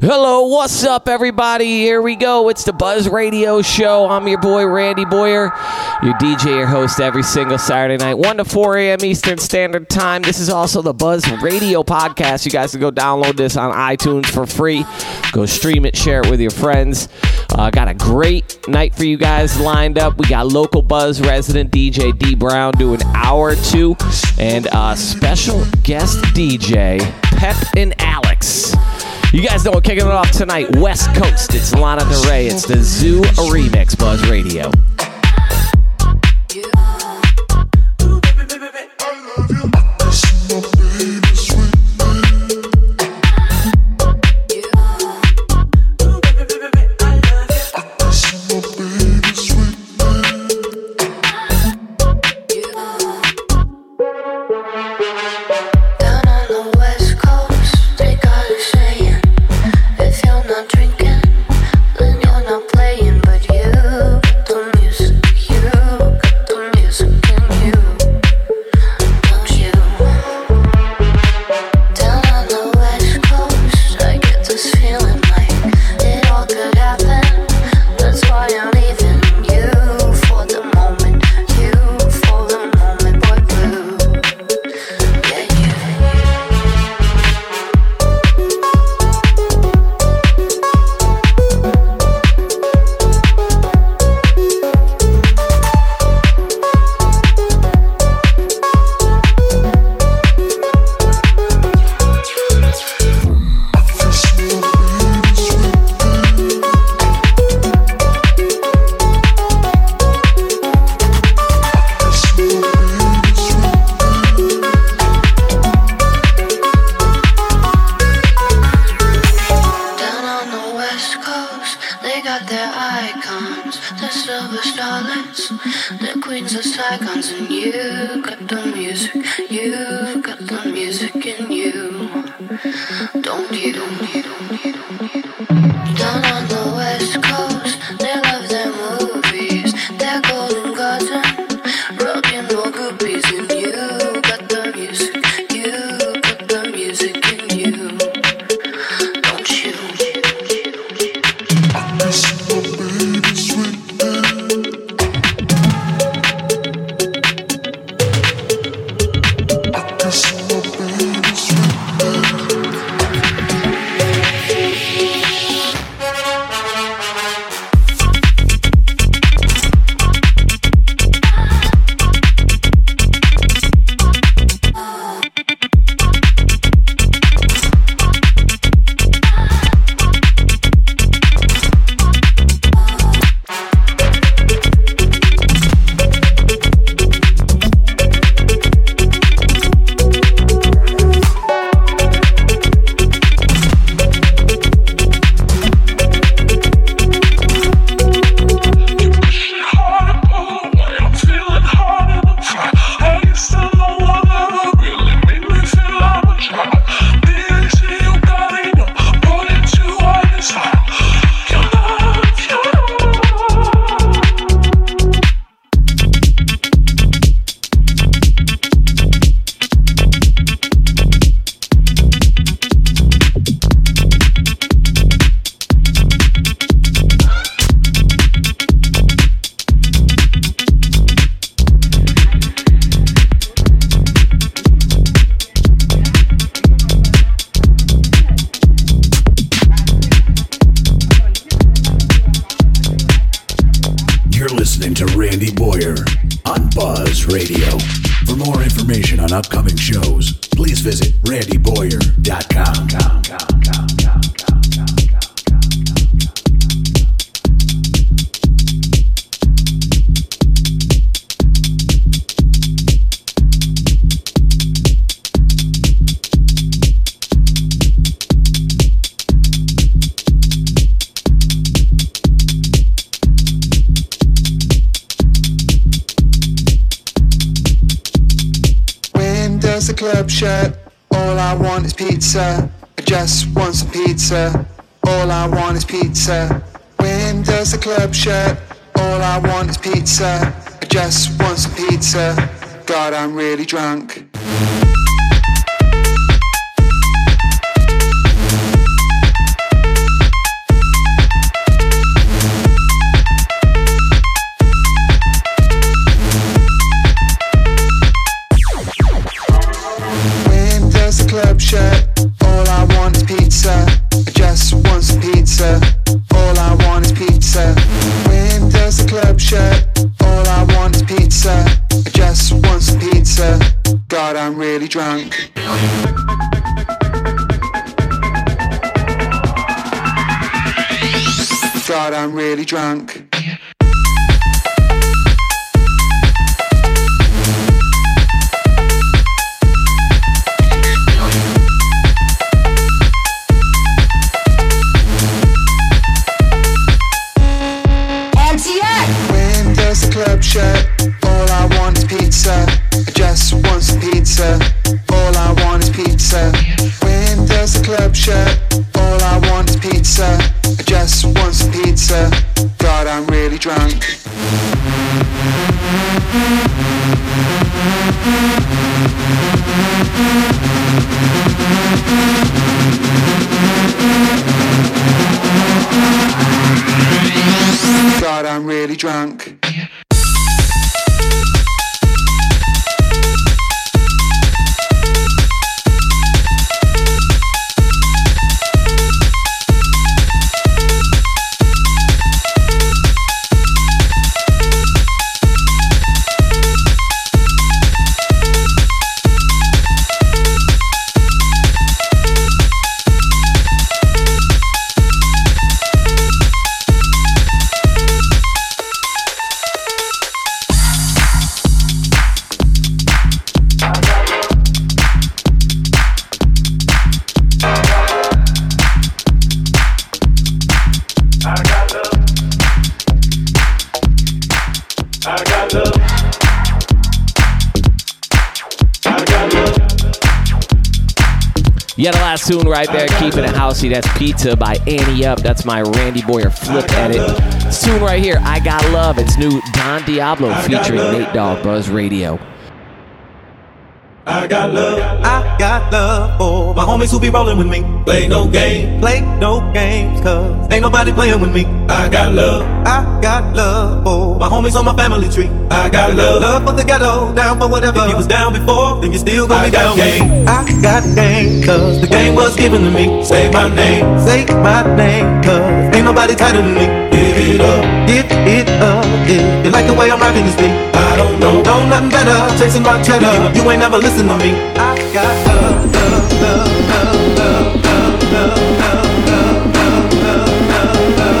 Hello, what's up, everybody? Here we go. It's the Buzz Radio Show. I'm your boy, Randy Boyer, your DJ, your host every single Saturday night, 1 to 4 a.m. Eastern Standard Time. This is also the Buzz Radio Podcast. You guys can go download this on iTunes for free. Go stream it, share it with your friends. Uh, got a great night for you guys lined up. We got local Buzz resident DJ D Brown doing hour two, and uh, special guest DJ Pep and Alex. You guys know what kicking it off tonight. West Coast. It's Lana Del Rey. It's the Zoo Remix Buzz Radio. Pizza. All I want is pizza. When does the club shut? All I want is pizza. I just want some pizza. God, I'm really drunk. drunk. Fried, I'm really drunk. funk. Yeah. Tune right there, keeping it housey. That's Pizza by Annie Up. That's my Randy Boyer flip edit. This tune right here, I Got Love. It's new Don Diablo featuring Nate Dogg, Buzz Radio. I got love. I got love for my homies who be rolling with me. Play no game, play no games, cause ain't nobody playing with me. I got love. I got love for my homies on my family tree. I got love. Love for the ghetto, down for whatever. If you was down before, then you still gonna be down. Game. I got game, cause the game was given to me. Say my name, say my name, cause ain't nobody tighter than me. Give it up, give it up. You like the way I'm rocking this beat, I don't know, know nothing better. Chasing my cheddar, you ain't never listen to me. I got love, love, love, love, love, love, love, love, love, love, love,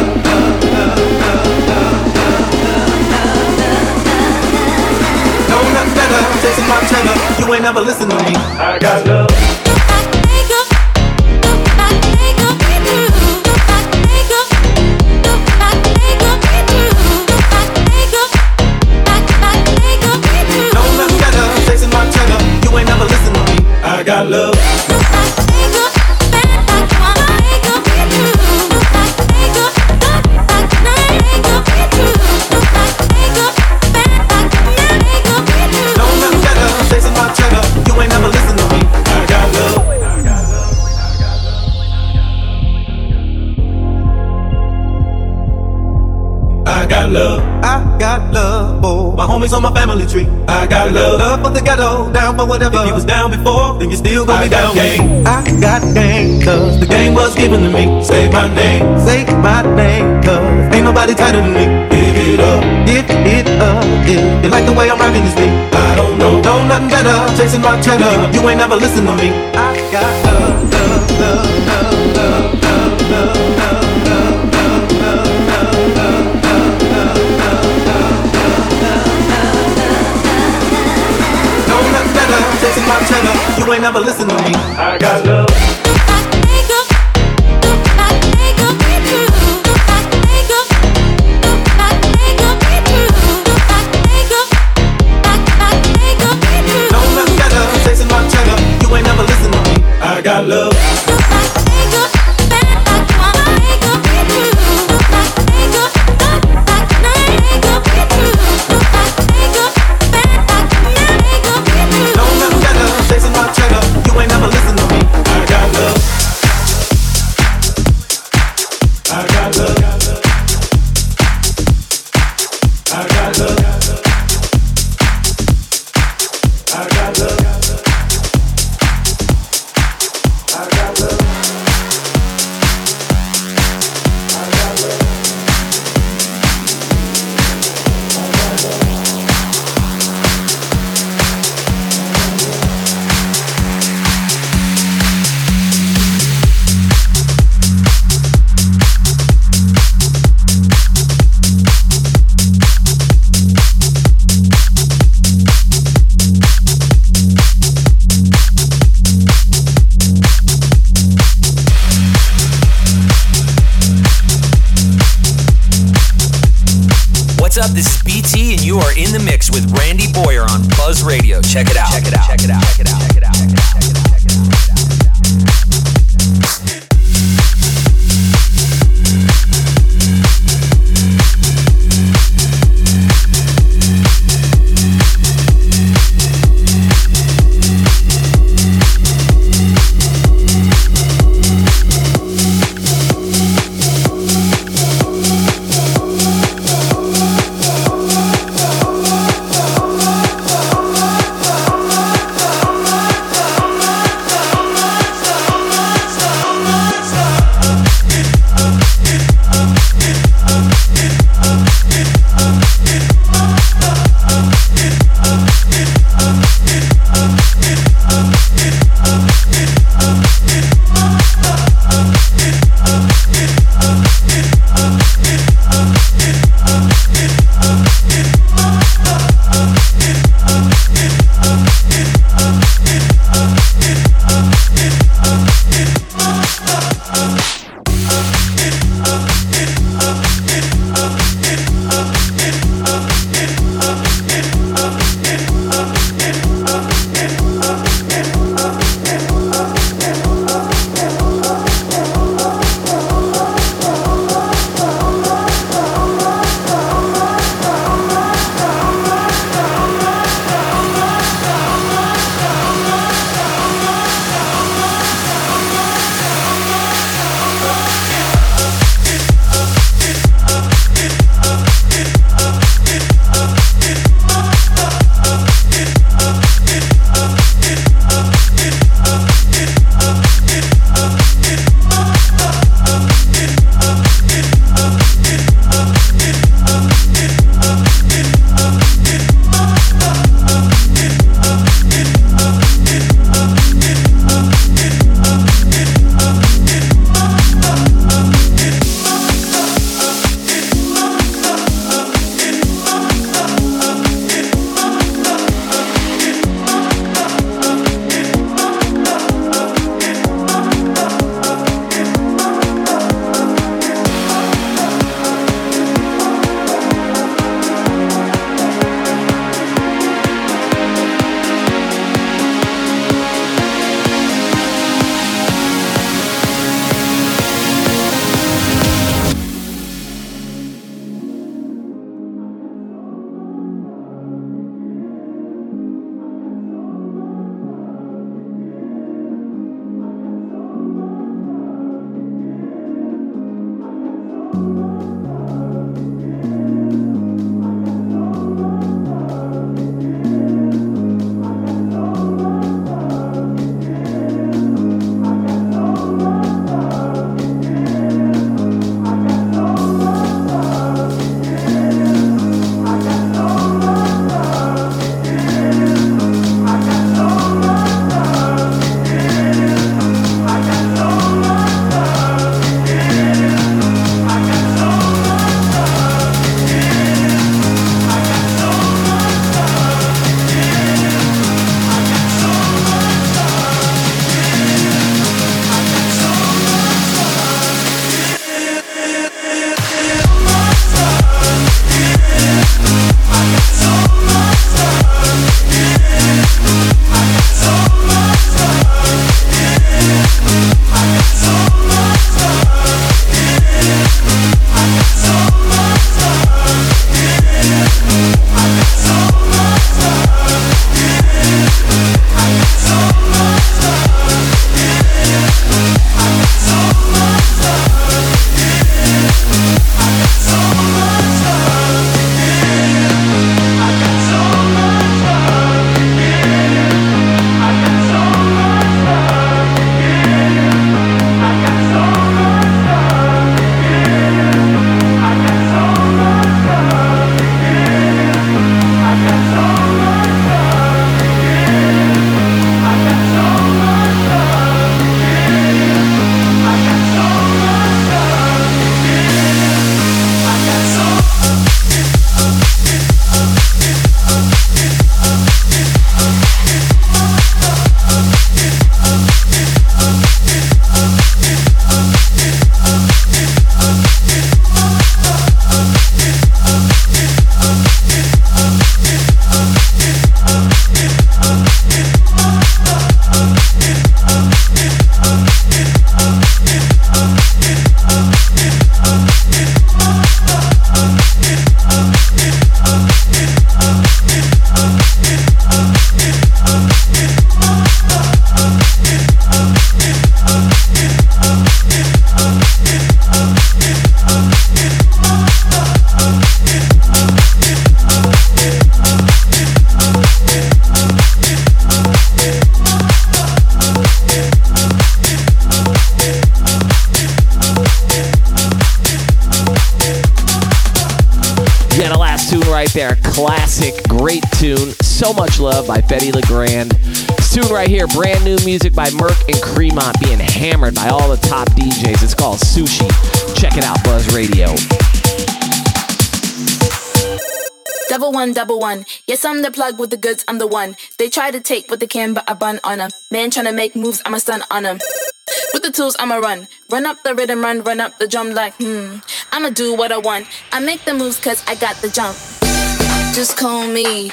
Know nothing better, chasing my cheddar, you ain't never listen to me. I got love. then you still gon' be down game. I got game, cause the game was given to me. Say my name, say my name, cause ain't nobody tighter than me. Give it up, give it up, yeah. You like the way I'm rocking this thing? I don't know, know nothing better. Chasing my cheddar, you ain't never listen to me. I got love, love, love, love, love, love. love. Cheddar. Never listen to me. I got by Betty LeGrand. Tune right here, brand new music by Merk and Kremont, being hammered by all the top DJs. It's called Sushi. Check it out, Buzz Radio. Double one, double one. Yes, I'm the plug with the goods, I'm the one. They try to take what they can, but I bun on them. Man trying to make moves, I'm a stun on them. With the tools, I'ma run. Run up the rhythm, run, run up the drum like, hmm. I'ma do what I want. I make the moves cause I got the jump. Just call me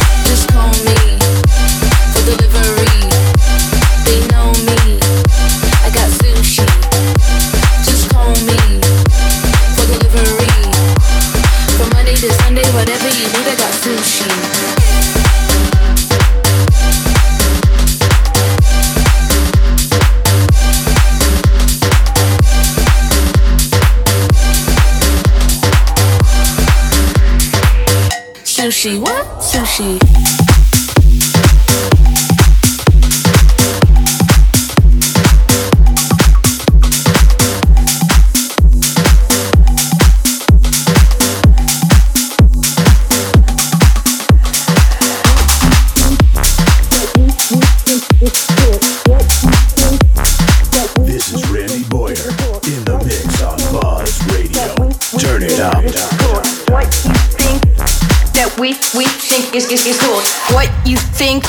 Is, is, cool? What you think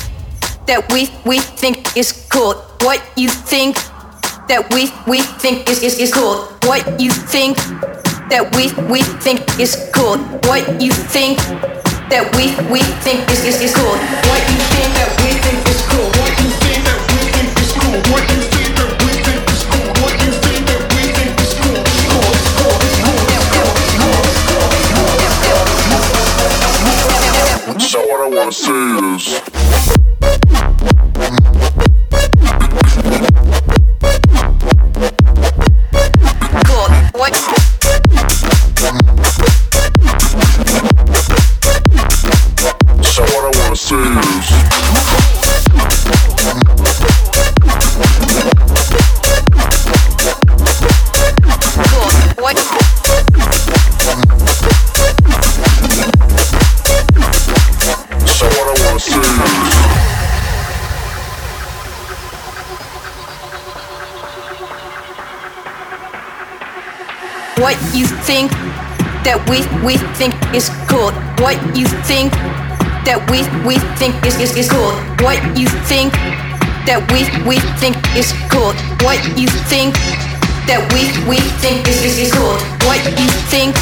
that we we think is cool? What you think that we we think is, is, is cool? What you think that we we think is cool? What you think that we we think is, is, is cool? What you think that we think is cool? What you think that we think is cool? What you I say is think that we we think is cool. What you think that we we think is is, is cool. What you think that we we think is cool. What you think that we we think is is, is cool. What you think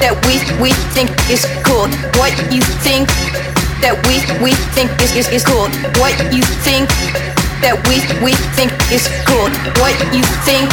that we we think is cool. What you think that we we think is is, is cool. What you think that we we think is cool. What you think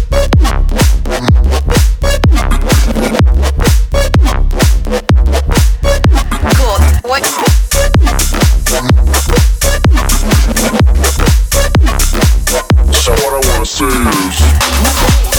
Let's go.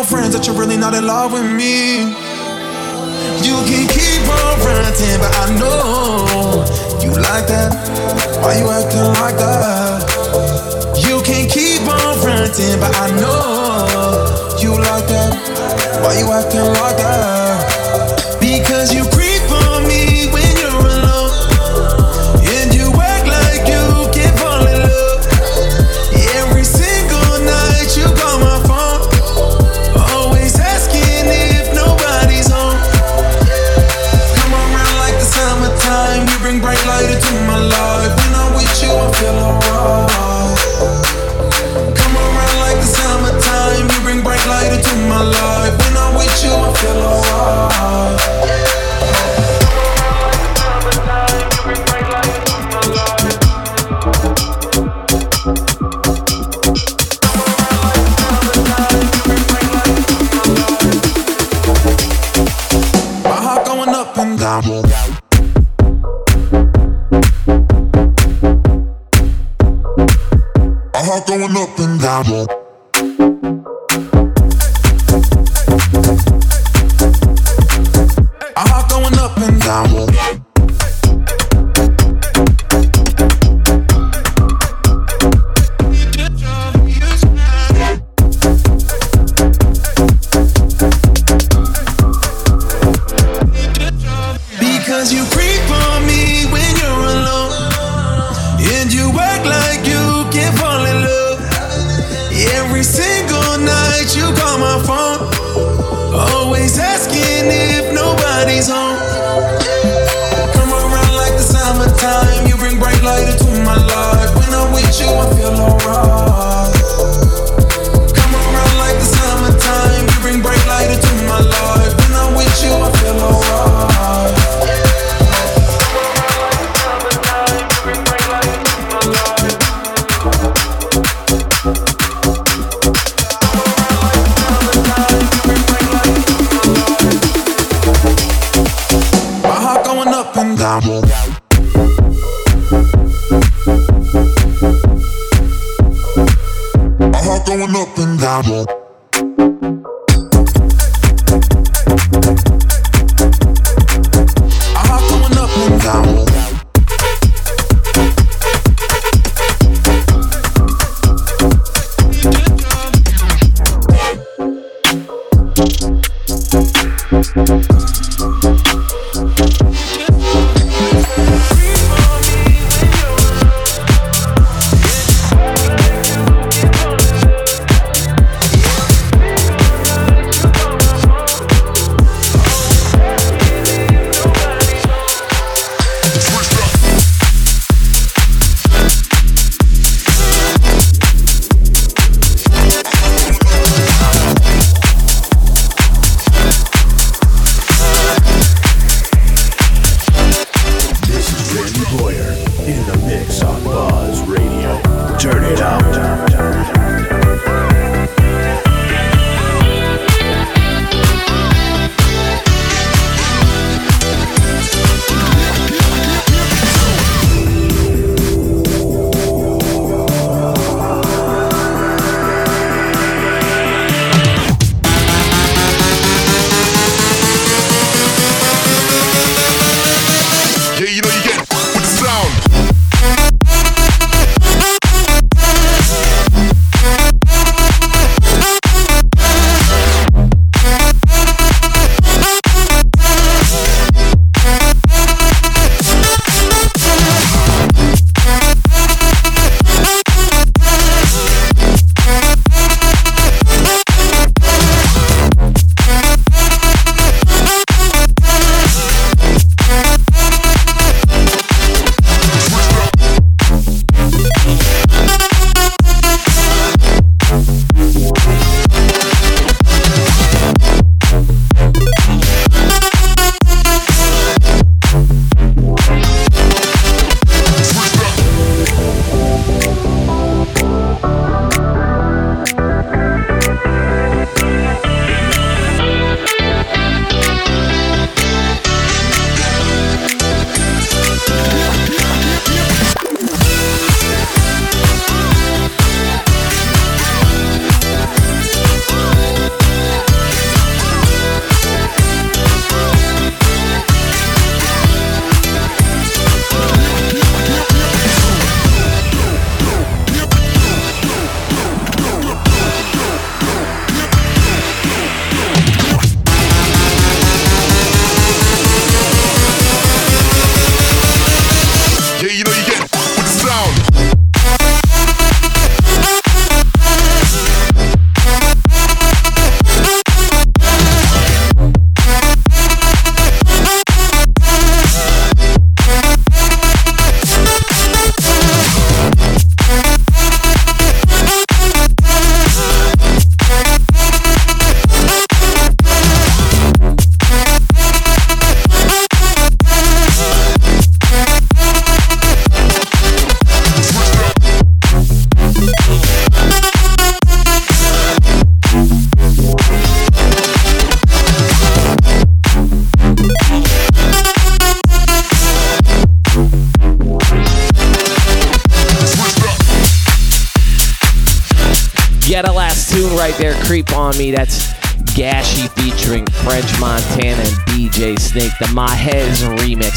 your friends that you're really not in love with me. You can keep on ranting, but I know you like that. Why you acting like that? You can keep on ranting, but I know you like that. Why you acting like that?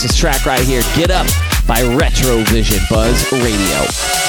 This track right here, Get Up by Retrovision Buzz Radio.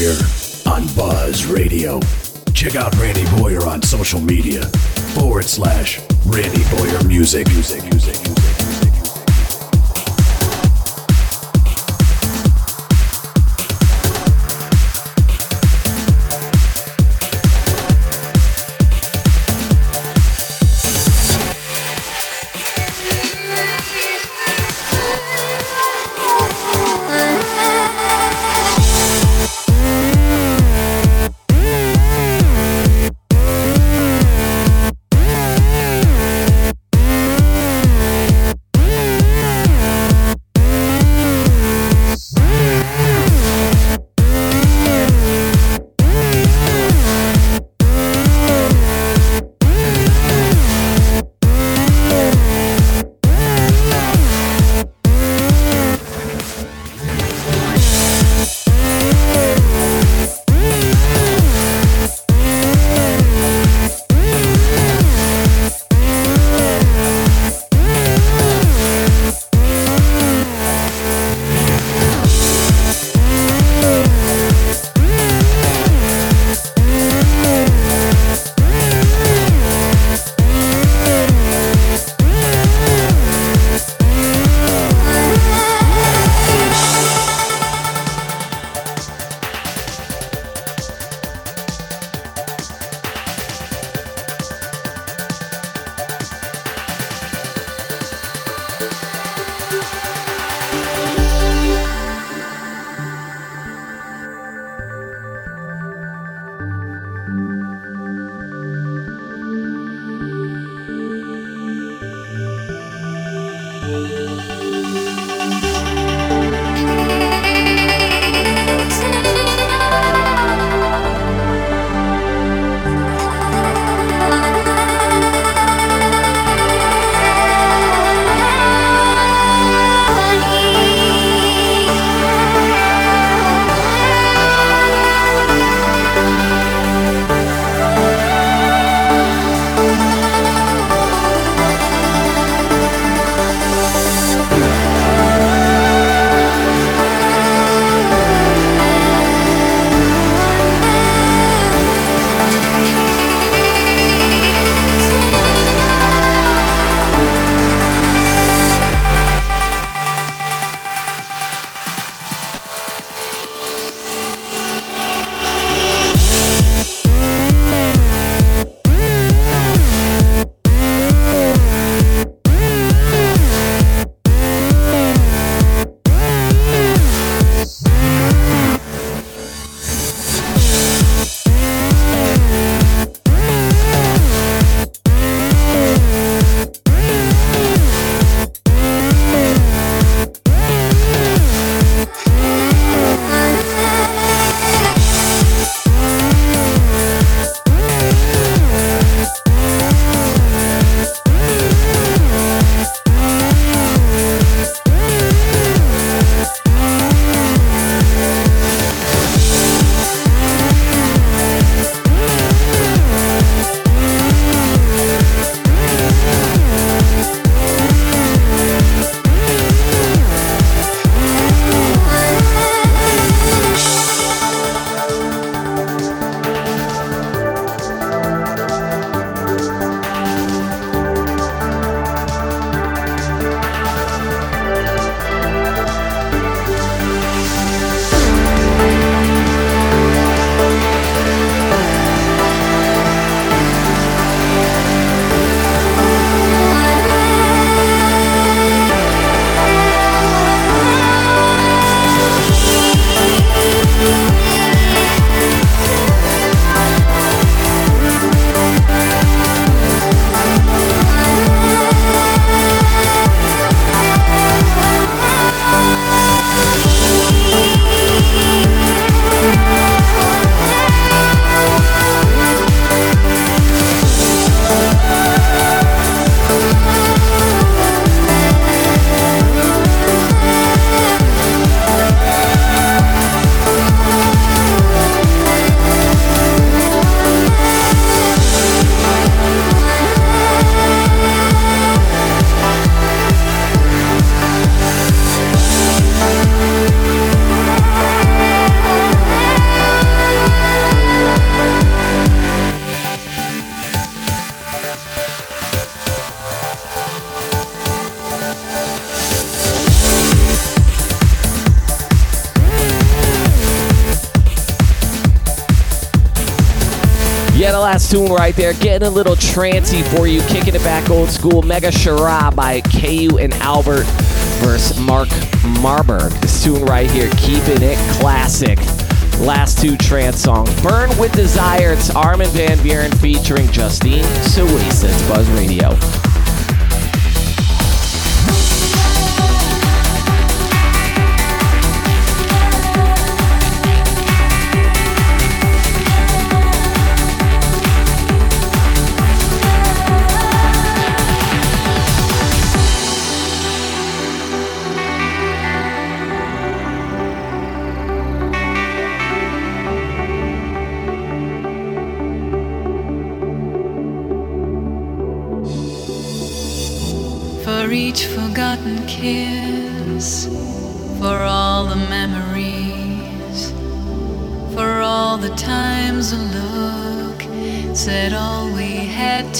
Boyer on Buzz Radio. Check out Randy Boyer on social media forward slash Randy Boyer Music. Music, music, music. Tune right there, getting a little trancy for you, kicking it back old school. Megashira by Kyau and Albert versus Marc Marberg. This tune right here, keeping it classic. Last two trance song, Burn with Desire. It's Armin Van Buuren featuring Justine Suissa. It's Buzz Radio.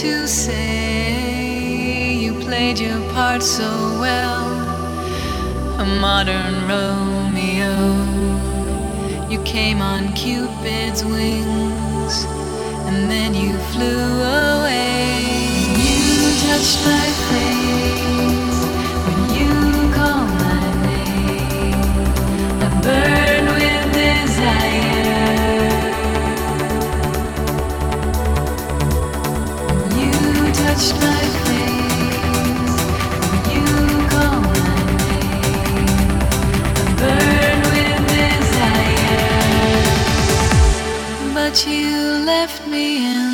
To say. You played your part so well, a modern Romeo. You came on Cupid's wings, and then you flew away. You touched my face but you left me in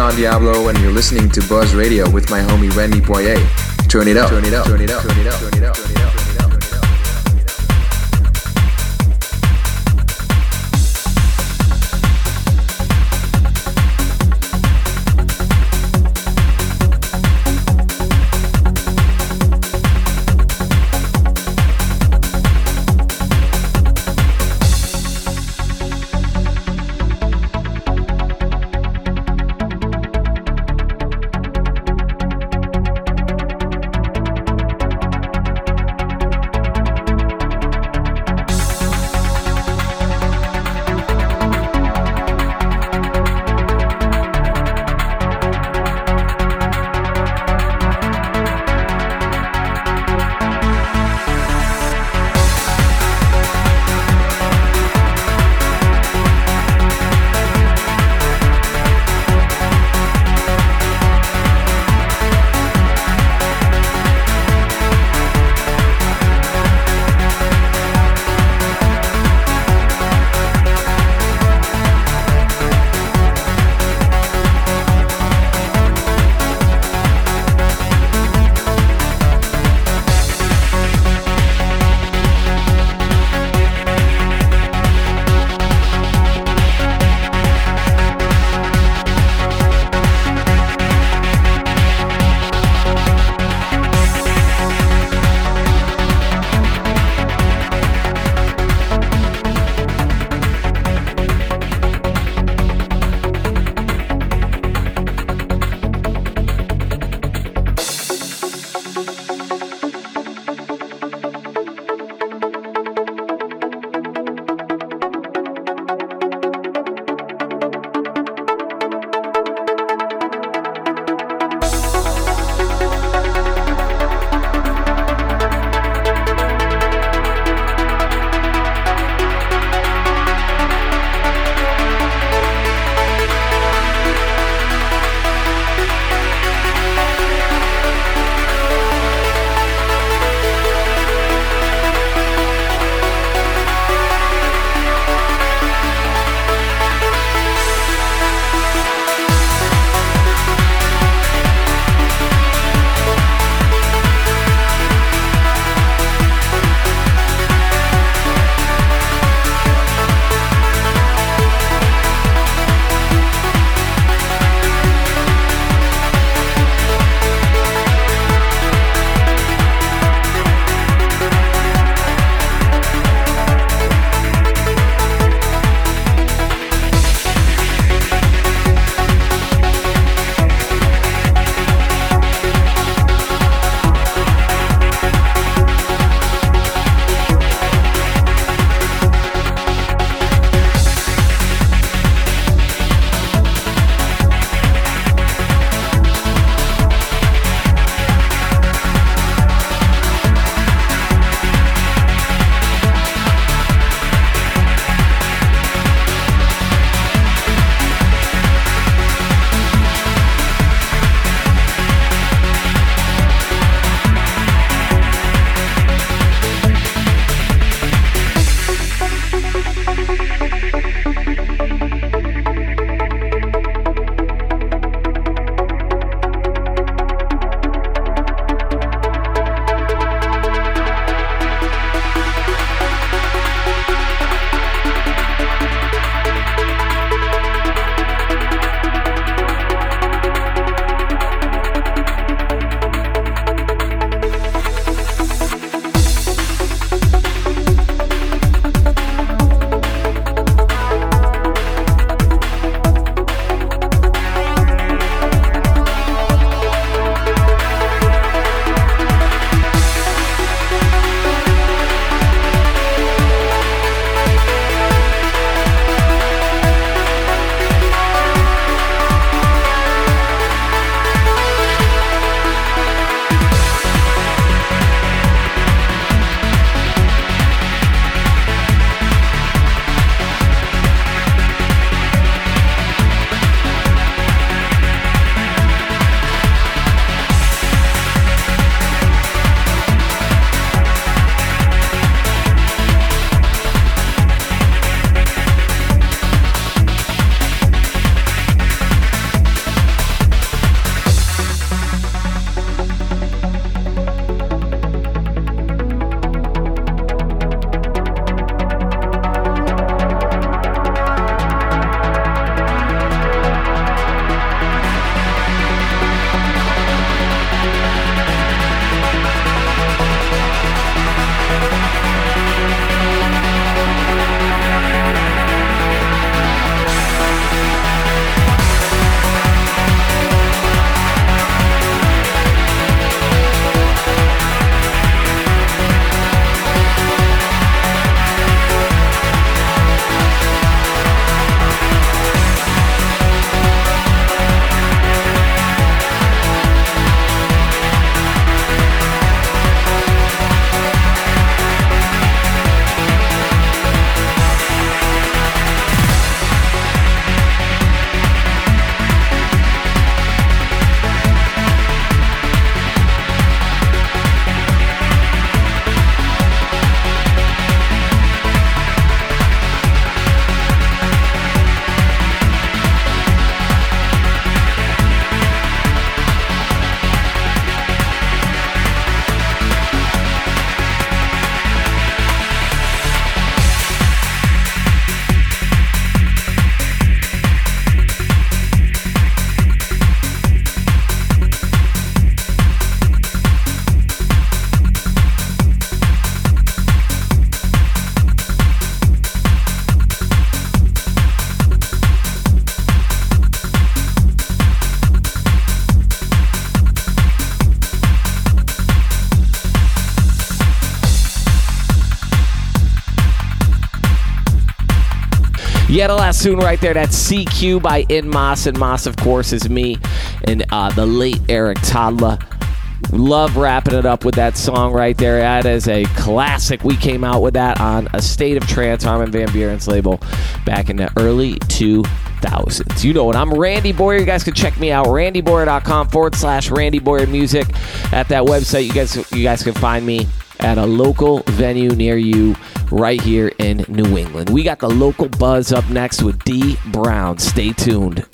Don Diablo, and you're listening to Buzz Radio with my homie Randy Boyer. Turn it up, turn it up, turn it up, turn it up, turn it up, last tune right there, that's CQ by In Moss. And Moss, of course, is me and uh, the late Eric Tadla. Love wrapping it up with that song right there. That is a classic. We came out with that on a State of Trance, Armin Van Buuren's label, back in the early 2000s. You know what? I'm Randy Boyer. You guys can check me out, randyboyer.com forward slash Randy Boyer Music. At that website, you guys, you guys can find me at a local venue near you right here in New England. We got the local buzz up next with D Brown. Stay tuned.